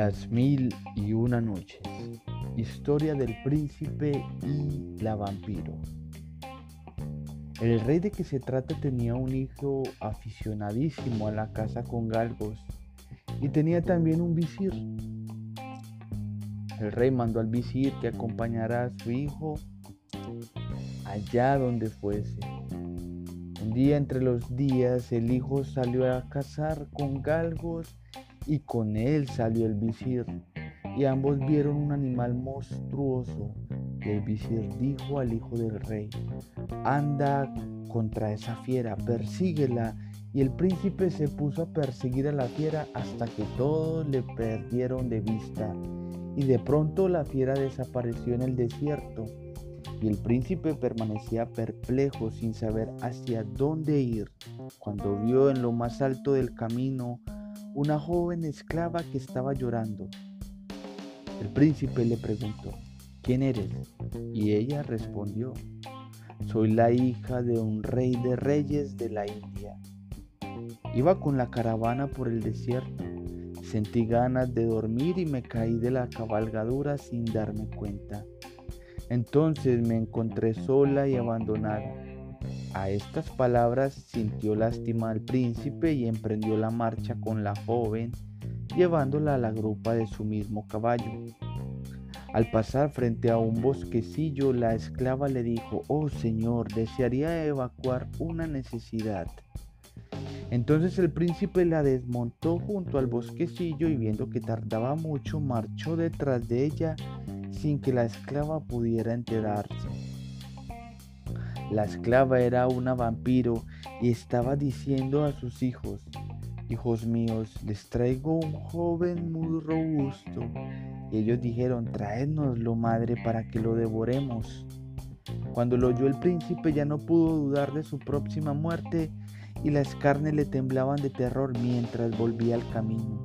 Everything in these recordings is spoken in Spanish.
Las mil y una noches. Historia del príncipe y la vampiro. El rey de que se trata tenía un hijo aficionadísimo a la caza con galgos y tenía también un visir. El rey mandó al visir que acompañara a su hijo allá donde fuese. Un día entre los días el hijo salió a cazar con galgos y con él salió el visir, y ambos vieron un animal monstruoso. Y el visir dijo al hijo del rey, anda contra esa fiera, persíguela. Y el príncipe se puso a perseguir a la fiera hasta que todos le perdieron de vista. Y de pronto la fiera desapareció en el desierto. Y el príncipe permanecía perplejo sin saber hacia dónde ir, cuando vio en lo más alto del camino una joven esclava que estaba llorando. El príncipe le preguntó, ¿quién eres? Y ella respondió, soy la hija de un rey de reyes de la India. Iba con la caravana por el desierto. Sentí ganas de dormir y me caí de la cabalgadura sin darme cuenta. Entonces me encontré sola y abandonada. A estas palabras sintió lástima al príncipe y emprendió la marcha con la joven, llevándola a la grupa de su mismo caballo. Al pasar frente a un bosquecillo, la esclava le dijo, Oh Señor, desearía evacuar una necesidad. Entonces el príncipe la desmontó junto al bosquecillo y viendo que tardaba mucho, marchó detrás de ella sin que la esclava pudiera enterarse. La esclava era una vampiro y estaba diciendo a sus hijos, Hijos míos, les traigo un joven muy robusto. Y ellos dijeron, traédnoslo, madre, para que lo devoremos. Cuando lo oyó el príncipe ya no pudo dudar de su próxima muerte y las carnes le temblaban de terror mientras volvía al camino.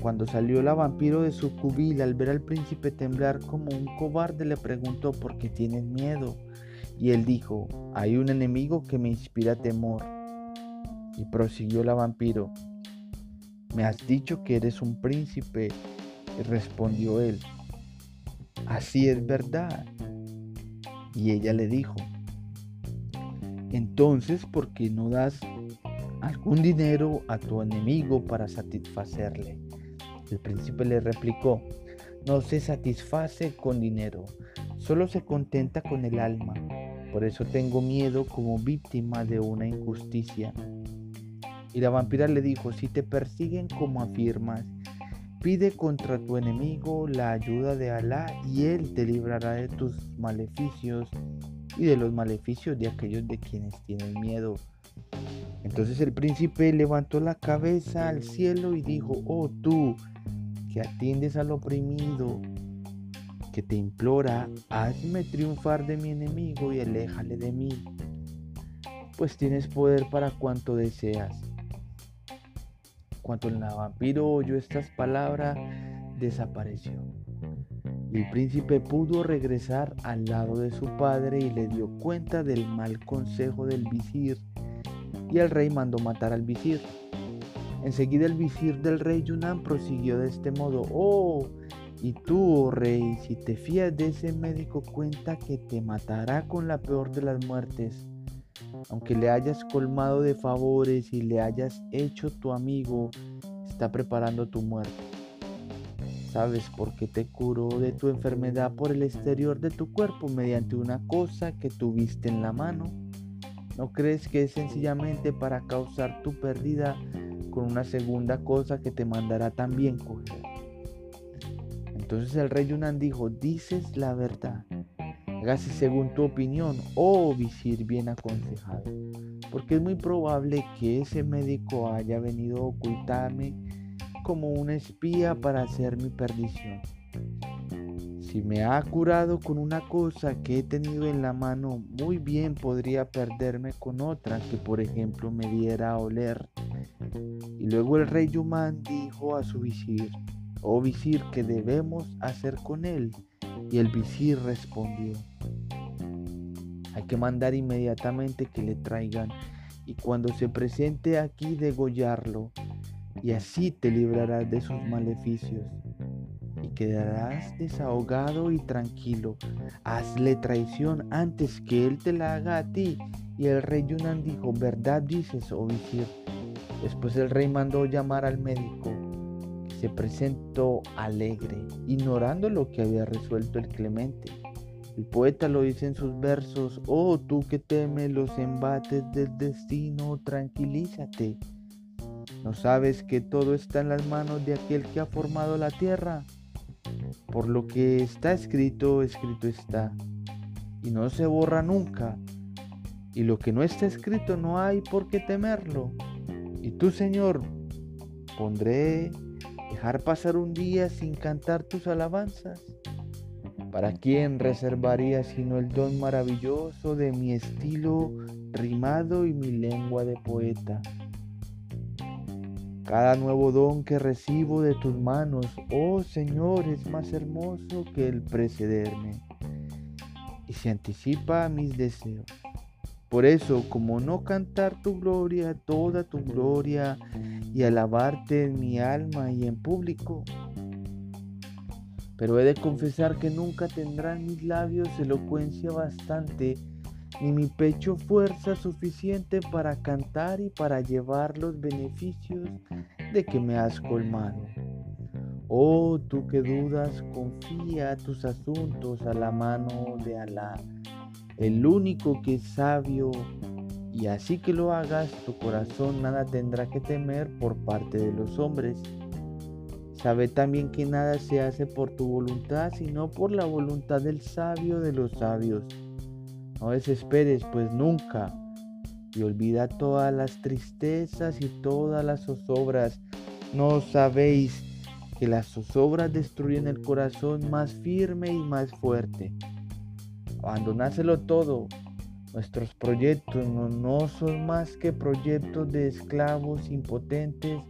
Cuando salió la vampiro de su cubil al ver al príncipe temblar como un cobarde le preguntó por qué tienes miedo. Y él dijo, hay un enemigo que me inspira temor. Y prosiguió la vampiro, me has dicho que eres un príncipe. Y respondió él, así es verdad. Y ella le dijo, entonces, ¿por qué no das algún dinero a tu enemigo para satisfacerle? El príncipe le replicó, no se satisface con dinero, solo se contenta con el alma. Por eso tengo miedo como víctima de una injusticia. Y la vampira le dijo, si te persiguen como afirmas, pide contra tu enemigo la ayuda de Alá y él te librará de tus maleficios y de los maleficios de aquellos de quienes tienen miedo. Entonces el príncipe levantó la cabeza al cielo y dijo, oh tú, que atiendes al oprimido, que te implora, hazme triunfar de mi enemigo y aléjale de mí, pues tienes poder para cuanto deseas. Cuando el vampiro oyó estas palabras, desapareció. El príncipe pudo regresar al lado de su padre y le dio cuenta del mal consejo del visir, y el rey mandó matar al visir. Enseguida el visir del rey Yunnan prosiguió de este modo, oh, y tú, oh rey, si te fías de ese médico, cuenta que te matará con la peor de las muertes aunque le hayas colmado de favores y le hayas hecho tu amigo, está preparando tu muerte. ¿Sabes por qué te curó de tu enfermedad por el exterior de tu cuerpo mediante una cosa que tuviste en la mano? ¿No crees que es sencillamente para causar tu pérdida con una segunda cosa que te mandará también coger? Entonces el rey Yunan dijo, dices la verdad. Hágase según tu opinión, oh visir bien aconsejado, porque es muy probable que ese médico haya venido a ocultarme como una espía para hacer mi perdición. Si me ha curado con una cosa que he tenido en la mano, muy bien podría perderme con otra que por ejemplo me diera a oler. Y luego el rey Yumán dijo a su visir, oh visir, ¿qué debemos hacer con él? Y el visir respondió, hay que mandar inmediatamente que le traigan y cuando se presente aquí degollarlo. y así te librarás de sus maleficios y quedarás desahogado y tranquilo. Hazle traición antes que él te la haga a ti. Y el rey Yunan dijo, ¿verdad dices, oh visir? Después el rey mandó llamar al médico, se presentó alegre, ignorando lo que había resuelto el clemente. El poeta lo dice en sus versos, oh tú que temes los embates del destino, tranquilízate. ¿No sabes que todo está en las manos de aquel que ha formado la tierra? Por lo que está escrito, escrito está, y no se borra nunca. Y lo que no está escrito no hay por qué temerlo. Y tú, Señor, pondré dejar pasar un día sin cantar tus alabanzas. ¿Para quién reservaría sino el don maravilloso de mi estilo rimado y mi lengua de poeta? Cada nuevo don que recibo de tus manos, oh Señor, es más hermoso que el precederme y se anticipa a mis deseos. Por eso, como no cantar tu gloria, toda tu gloria, y alabarte en mi alma y en público, pero he de confesar que nunca tendrán mis labios elocuencia bastante, ni mi pecho fuerza suficiente para cantar y para llevar los beneficios de que me has colmado. Oh, tú que dudas, confía tus asuntos a la mano de Alá, el único que es sabio, y así que lo hagas, tu corazón nada tendrá que temer por parte de los hombres Sabe también que nada se hace por tu voluntad, sino por la voluntad del sabio de los sabios. No desesperes, pues nunca, y olvida todas las tristezas y todas las zozobras. ¿No sabéis que las zozobras destruyen el corazón más firme y más fuerte? Abandonáselo todo. Nuestros proyectos no, son más que proyectos de esclavos impotentes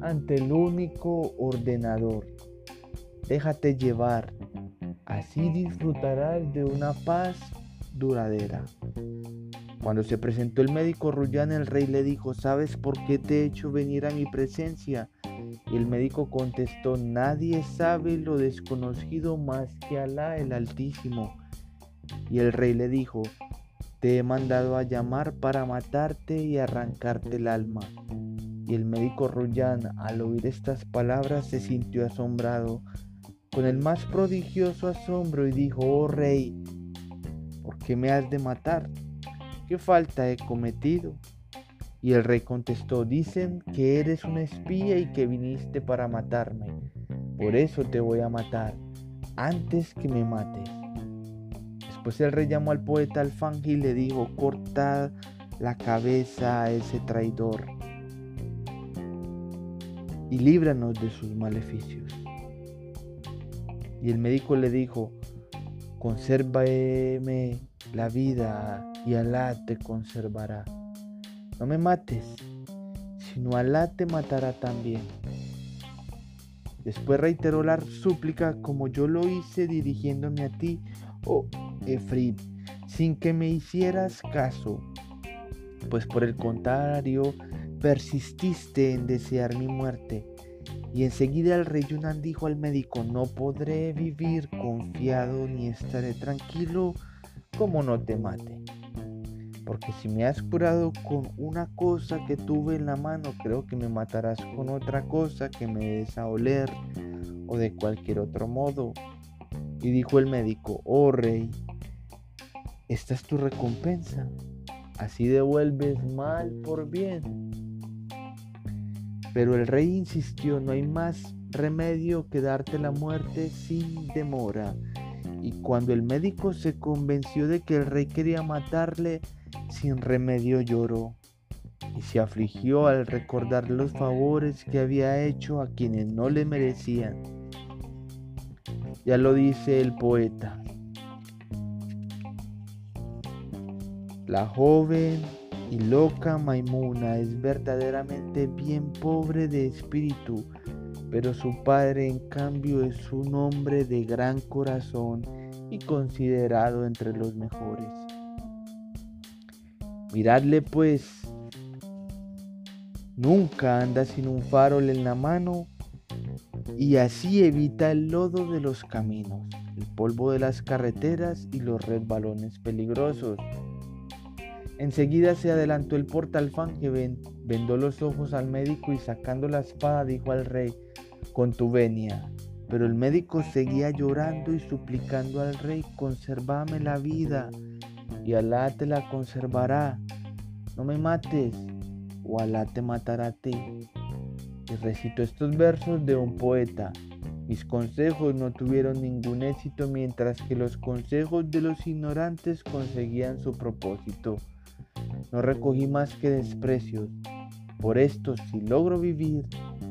ante el único ordenador. Déjate llevar, así disfrutarás de una paz duradera. Cuando se presentó el médico Ruyán, el rey le dijo, ¿sabes por qué te he hecho venir a mi presencia? Y el médico contestó, nadie sabe lo desconocido más que Alá el Altísimo. Y el rey le dijo, te he mandado a llamar para matarte y arrancarte el alma. Y el médico Royan, al oír estas palabras, se sintió asombrado con el más prodigioso asombro y dijo, oh rey, ¿por qué me has de matar? ¿Qué falta he cometido? Y el rey contestó, dicen que eres un espía y que viniste para matarme. Por eso te voy a matar, antes que me mates. Después el rey llamó al poeta Alfanji y le dijo, cortad la cabeza a ese traidor y líbranos de sus maleficios. Y el médico le dijo, consérvame la vida y Alá te conservará. No me mates, sino Alá te matará también. Después reiteró la súplica como yo lo hice dirigiéndome a ti, oh Efrid, sin que me hicieras caso, pues por el contrario persististe en desear mi muerte. Y enseguida el rey Yunan dijo al médico, no podré vivir confiado ni estaré tranquilo como no te mate. Porque si me has curado con una cosa que tuve en la mano, creo que me matarás con otra cosa que me des a oler o de cualquier otro modo. Y dijo el médico, oh rey, esta es tu recompensa. Así devuelves mal por bien. Pero el rey insistió, no hay más remedio que darte la muerte sin demora. Y cuando el médico se convenció de que el rey quería matarle, sin remedio lloró y se afligió al recordar los favores que había hecho a quienes no le merecían. Ya lo dice el poeta. La joven y loca Maimuna es verdaderamente bien pobre de espíritu, pero su padre en cambio es un hombre de gran corazón y considerado entre los mejores. Miradle pues Nunca anda sin un farol en la mano y así evita el lodo de los caminos, el polvo de las carreteras y los resbalones peligrosos. Enseguida se adelantó el portalfán que vendó los ojos al médico y sacando la espada dijo al rey con tu venia. Pero el médico seguía llorando y suplicando al rey, conservame la vida y Alá te la conservará. No me mates o Alá te matará a ti. Y recito estos versos de un poeta. Mis consejos no tuvieron ningún éxito mientras que los consejos de los ignorantes conseguían su propósito. No recogí más que desprecios. Por esto, si logro vivir,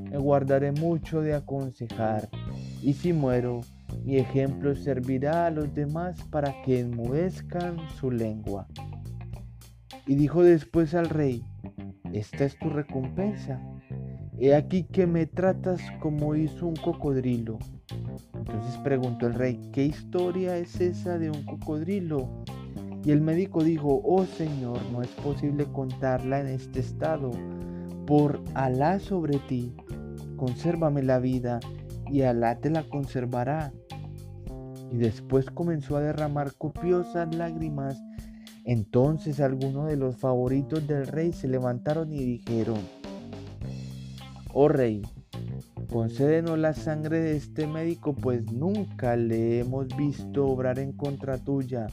me guardaré mucho de aconsejar. Y si muero, mi ejemplo servirá a los demás para que enmudezcan su lengua. Y dijo después al rey, esta es tu recompensa. He aquí que me tratas como hizo un cocodrilo. Entonces preguntó el rey, ¿qué historia es esa de un cocodrilo? Y el médico dijo, oh Señor, no es posible contarla en este estado. Por Alá sobre ti, consérvame la vida y Alá te la conservará. Y después comenzó a derramar copiosas lágrimas. Entonces algunos de los favoritos del rey se levantaron y dijeron, Oh rey, concédenos la sangre de este médico, pues nunca le hemos visto obrar en contra tuya.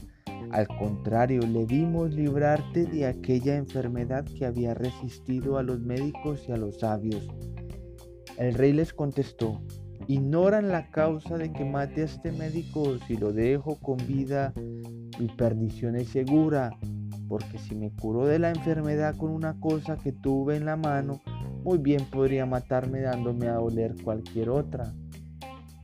Al contrario, le vimos librarte de aquella enfermedad que había resistido a los médicos y a los sabios. El rey les contestó, ignoran la causa de que mate a este médico si lo dejo con vida, mi perdición es segura, porque si me curo de la enfermedad con una cosa que tuve en la mano, muy bien podría matarme dándome a oler cualquier otra.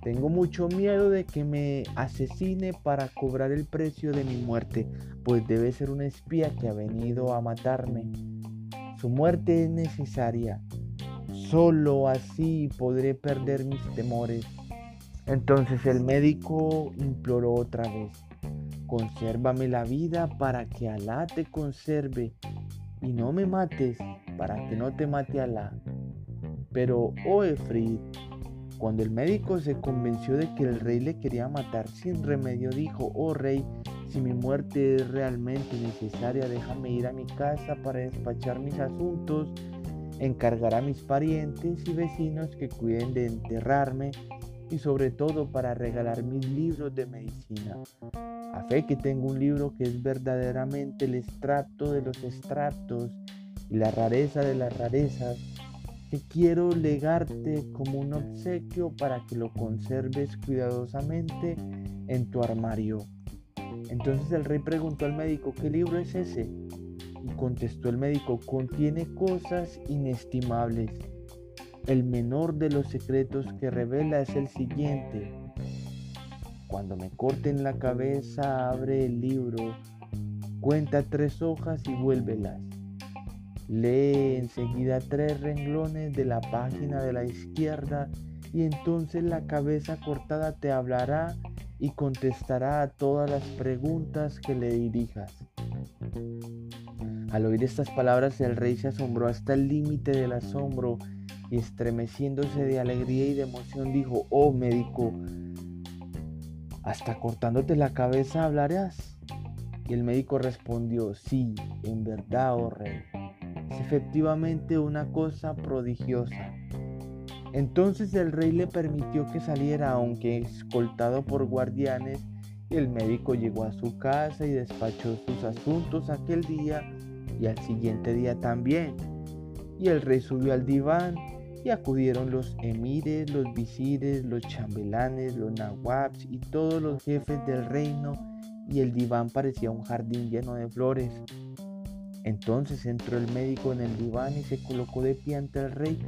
Tengo mucho miedo de que me asesine para cobrar el precio de mi muerte, pues debe ser un espía que ha venido a matarme. Su muerte es necesaria. Solo así podré perder mis temores. Entonces el médico imploró otra vez, consérvame la vida para que Alá te conserve y no me mates para que no te mate Alá. Pero, oh Efrid, cuando el médico se convenció de que el rey le quería matar sin remedio, dijo, oh rey, si mi muerte es realmente necesaria, déjame ir a mi casa para despachar mis asuntos, encargar a mis parientes y vecinos que cuiden de enterrarme y sobre todo para regalar mis libros de medicina. A fe que tengo un libro que es verdaderamente el extracto de los extractos y la rareza de las rarezas que quiero legarte como un obsequio para que lo conserves cuidadosamente en tu armario. Entonces el rey preguntó al médico, ¿qué libro es ese? Y contestó el médico, contiene cosas inestimables. El menor de los secretos que revela es el siguiente. Cuando me corten la cabeza, abre el libro, cuenta tres hojas y vuélvelas. Lee enseguida tres renglones de la página de la izquierda y entonces la cabeza cortada te hablará y contestará a todas las preguntas que le dirijas. Al oír estas palabras el rey se asombró hasta el límite del asombro y estremeciéndose de alegría y de emoción dijo, oh médico, hasta cortándote la cabeza hablarás. Y el médico respondió, sí, en verdad, oh rey efectivamente una cosa prodigiosa. Entonces el rey le permitió que saliera, aunque escoltado por guardianes, y el médico llegó a su casa y despachó sus asuntos aquel día y al siguiente día también. Y el rey subió al diván y acudieron los emires, los visires, los chambelanes, los nawabs y todos los jefes del reino y el diván parecía un jardín lleno de flores. Entonces entró el médico en el diván y se colocó de pie ante el rey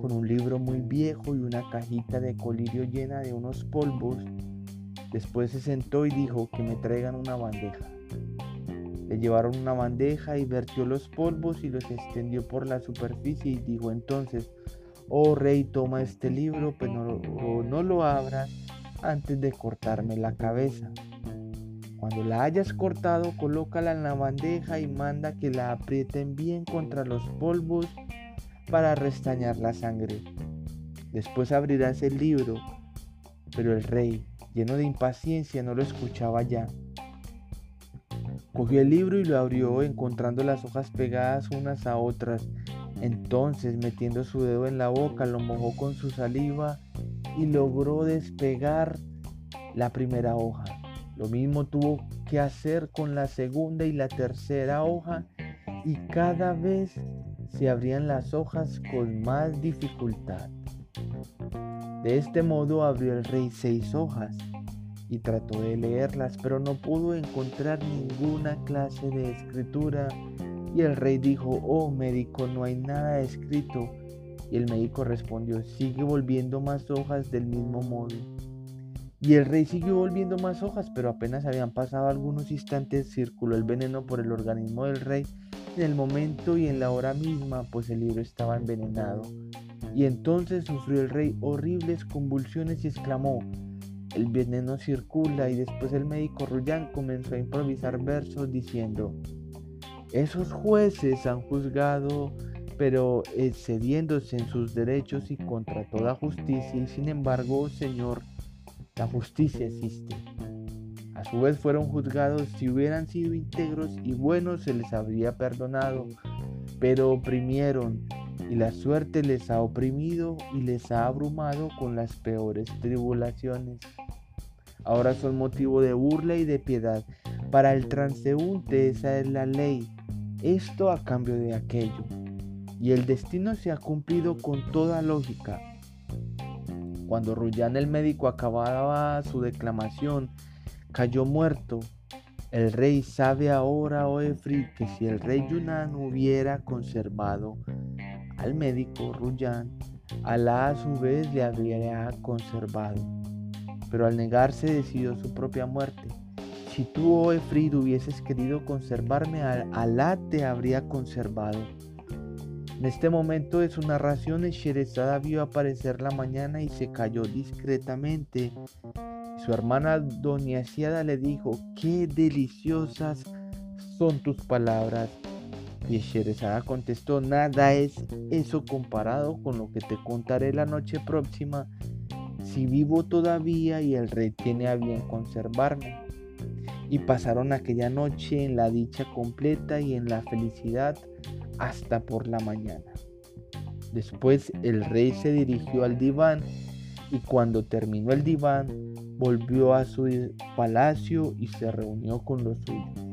con un libro muy viejo y una cajita de colirio llena de unos polvos. Después se sentó y dijo que me traigan una bandeja. Le llevaron una bandeja y vertió los polvos y los extendió por la superficie y dijo entonces, oh rey, toma este libro, pero no, lo abras antes de cortarme la cabeza. Cuando la hayas cortado, colócala en la bandeja y manda que la aprieten bien contra los polvos para restañar la sangre. Después abrirás el libro, pero el rey, lleno de impaciencia, no lo escuchaba ya. Cogió el libro y lo abrió, encontrando las hojas pegadas unas a otras. Entonces, metiendo su dedo en la boca, lo mojó con su saliva y logró despegar la primera hoja. Lo mismo tuvo que hacer con la segunda y la tercera hoja y cada vez se abrían las hojas con más dificultad. De este modo abrió el rey seis hojas y trató de leerlas, pero no pudo encontrar ninguna clase de escritura. Y el rey dijo, oh médico, no hay nada escrito. Y el médico respondió, sigue volviendo más hojas del mismo modo. Y el rey siguió volviendo más hojas, pero apenas habían pasado algunos instantes, circuló el veneno por el organismo del rey en el momento y en la hora misma, pues el libro estaba envenenado. Y entonces sufrió el rey horribles convulsiones y exclamó, el veneno circula y después el médico Rullán comenzó a improvisar versos diciendo, esos jueces han juzgado pero excediéndose en sus derechos y contra toda justicia y sin embargo, Señor, la justicia existe. A su vez fueron juzgados si hubieran sido íntegros y buenos se les habría perdonado, pero oprimieron y la suerte les ha oprimido y les ha abrumado con las peores tribulaciones. Ahora son motivo de burla y de piedad. Para el transeúnte esa es la ley, esto a cambio de aquello. Y el destino se ha cumplido con toda lógica. Cuando Rullán el médico acababa su declamación, cayó muerto. El rey sabe ahora, oh Efri, que si el rey Yunán hubiera conservado al médico Rullán, Alá a su vez le habría conservado. Pero al negarse decidió su propia muerte. Si tú, oh hubieses querido conservarme, Alá te habría conservado. En este momento de su narración, Sherezada vio aparecer la mañana y se cayó discretamente. Su hermana Doña Ciada le dijo, qué deliciosas son tus palabras. Y Sherezada contestó, nada es eso comparado con lo que te contaré la noche próxima, si vivo todavía y el rey tiene a bien conservarme. Y pasaron aquella noche en la dicha completa y en la felicidad hasta por la mañana. Después el rey se dirigió al diván y cuando terminó el diván volvió a su palacio y se reunió con los suyos.